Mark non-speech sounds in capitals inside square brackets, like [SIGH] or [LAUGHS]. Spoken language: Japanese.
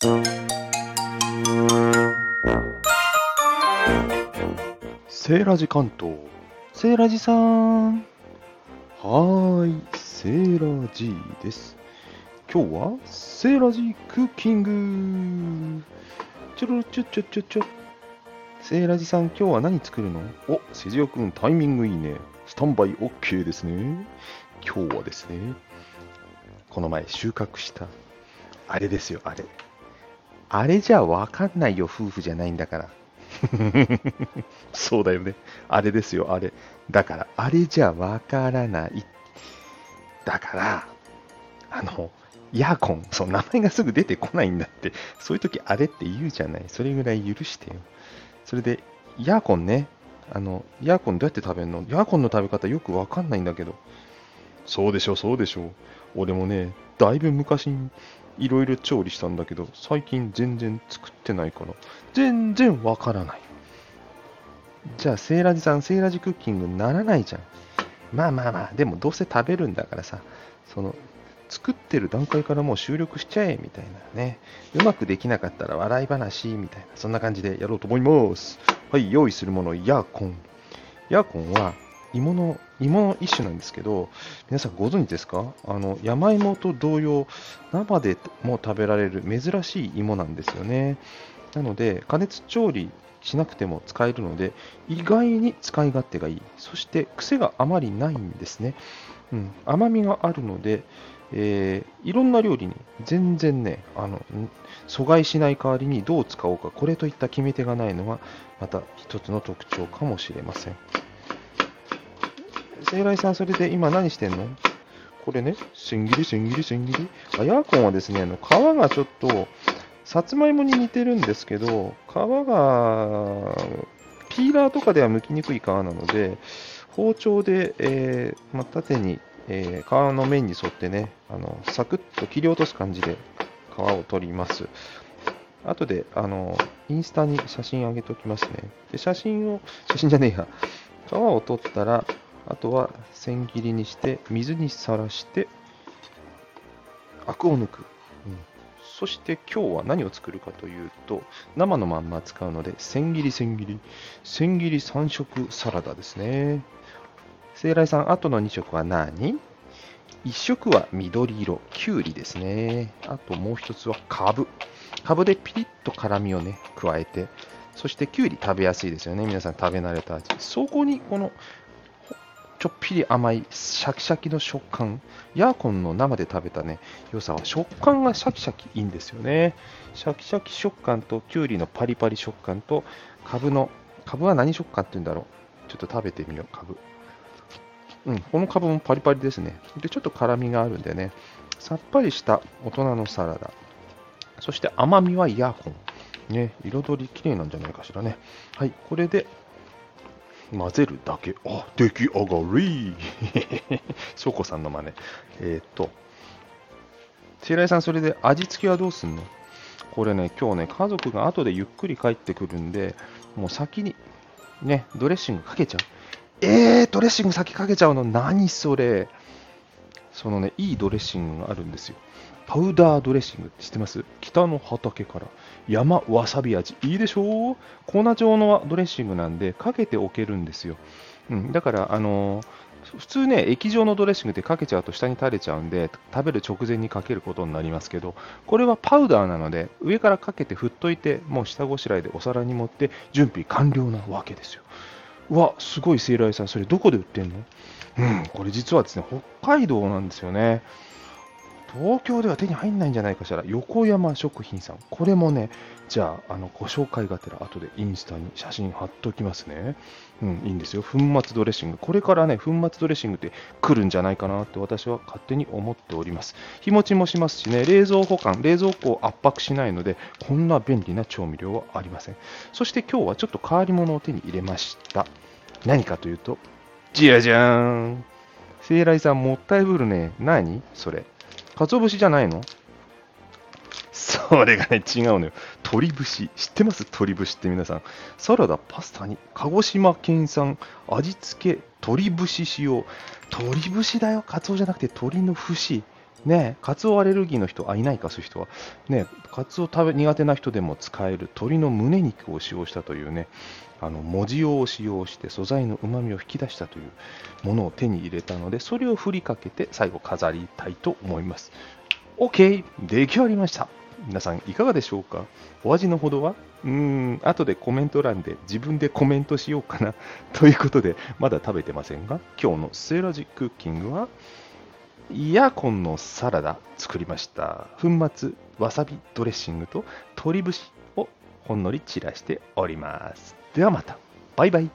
セーラジ関東。セーラジさん。はーい、セーラジです。今日はセーラジークッキング。ちょろちょちょちょちょ。セーラジさん、今日は何作るの？お、セジオくん、タイミングいいね。スタンバイ OK ですね。今日はですね、この前収穫した、あれですよ、あれ。あれじゃわかんないよ、夫婦じゃないんだから。[LAUGHS] そうだよね。あれですよ、あれ。だから、あれじゃわからない。だから、あの、ヤーコン、そう、名前がすぐ出てこないんだって。そういう時、あれって言うじゃない。それぐらい許してよ。それで、ヤーコンね。あの、ヤーコンどうやって食べるの？ヤーコンの食べ方よくわかんないんだけど。そうでしょ、そうでしょ。俺もね、だいぶ昔にいろいろ調理したんだけど、最近全然作ってないから、全然わからない。じゃあ、セーラジさん、セーラジクッキングならないじゃん。まあまあまあ、でもどうせ食べるんだからさ、その、作ってる段階からもう収録しちゃえ、みたいなね。うまくできなかったら笑い話、みたいな、そんな感じでやろうと思います。はい、用意するもの、ヤーコン。ヤーコンは、芋の、芋の一種なんですけど、皆さんご存知ですか？あの、山芋と同様、生でも食べられる珍しい芋なんですよね。なので、加熱調理しなくても使えるので、意外に使い勝手がいい。そして、癖があまりないんですね。うん、甘みがあるので、えーいろんな料理に全然ね、あの、阻害しない代わりにどう使おうか、これといった決め手がないのは、また一つの特徴かもしれません。セイライさん、それで今何してんの？これね、千切り、千切り、千切り。あヤーコンはですね、あの皮がちょっと、さつまいもに似てるんですけど、皮が、ピーラーとかでは剥きにくい皮なので、包丁で、えーま、縦に、えー皮の面に沿ってね、あのサクッと切り落とす感じで皮を取ります。後で、あの、インスタに写真上げておきますね。で、写真を、写真じゃねえや、皮を取ったら、あとは千切りにして、水にさらして、アクを抜く。うんそして今日は何を作るかというと、生のまんま使うので、千切り千切り、千切り3色サラダですね。聖来さん、あとの2色は何 ?1 色は緑色、きゅうりですね。あともう1つはかぶ。かぶでピリッと辛みをね、加えて、そしてきゅうり食べやすいですよね。皆さん食べ慣れた味。そこにこのちょっぴり甘いシャキシャキの食感。ヤーコンの生で食べたね、良さは食感がシャキシャキいいんですよね。シャキシャキ食感ときゅうりのパリパリ食感と、カブの、カブは何食感って言うんだろう。ちょっと食べてみよう、カブ。うん、このカブもパリパリですね。で、ちょっと辛みがあるんでね、さっぱりした大人のサラダ。そして甘みはヤーコン。ね、彩り綺麗なんじゃないかしらね。はい、これで混ぜるだけ。あ、出来上がり [LAUGHS] 翔子さんの真似。えーっと、白井さん、それで味付けはどうすんの？これね、今日ね、家族が後でゆっくり帰ってくるんで、もう先に、ね、ドレッシングかけちゃう。えー、ドレッシング先かけちゃうの？何それ？そのね、いいドレッシングがあるんですよ。パウダードレッシングって知ってます？北の畑から山わさび味。いいでしょ？う粉状のドレッシングなんで、かけておけるんですよ。うん、だから、あのー普通ね、液状のドレッシングってかけちゃうと下に垂れちゃうんで、食べる直前にかけることになりますけど、これはパウダーなので、上からかけて振っといて、もう下ごしらえでお皿に盛って、準備完了なわけですよ。うわ、すごい、セイライさん、それどこで売ってんの？うん、これ実はですね、北海道なんですよね。東京では手に入んないんじゃないかしら。横山食品さん。これもね、じゃあ、あの、ご紹介がてら、後でインスタに写真貼っておきますね。うん、いいんですよ。粉末ドレッシング。これからね、粉末ドレッシングって来るんじゃないかなって私は勝手に思っております。日持ちもしますしね、冷蔵保管、冷蔵庫を圧迫しないので、こんな便利な調味料はありません。そして今日はちょっと変わり物を手に入れました。何かというと、じゃじゃーん。聖来さん、もったいぶるね。何それ。鰹節じゃないの？それがね、違うのよ。鶏節。知ってます？鶏節って皆さん。サラダ、パスタに、鹿児島県産、味付け、鶏節使用。鶏節だよ。鰹じゃなくて鶏の節。ねカツオアレルギーの人、あ、いないか、そういう人は。ねカツオ食べ苦手な人でも使える鶏の胸肉を使用したというね、あの文字用を使用して素材のうまみを引き出したというものを手に入れたので、それを振りかけて最後飾りたいと思います。OK! 出来上がりました。皆さんいかがでしょうか？お味のほどは？うーん、後でコメント欄で自分でコメントしようかなということで、まだ食べてませんが、今日のセーラジクッキングは、イヤコンのサラダ作りました。粉末わさびドレッシングと鶏節をほんのり散らしております。ではまた。バイバイ。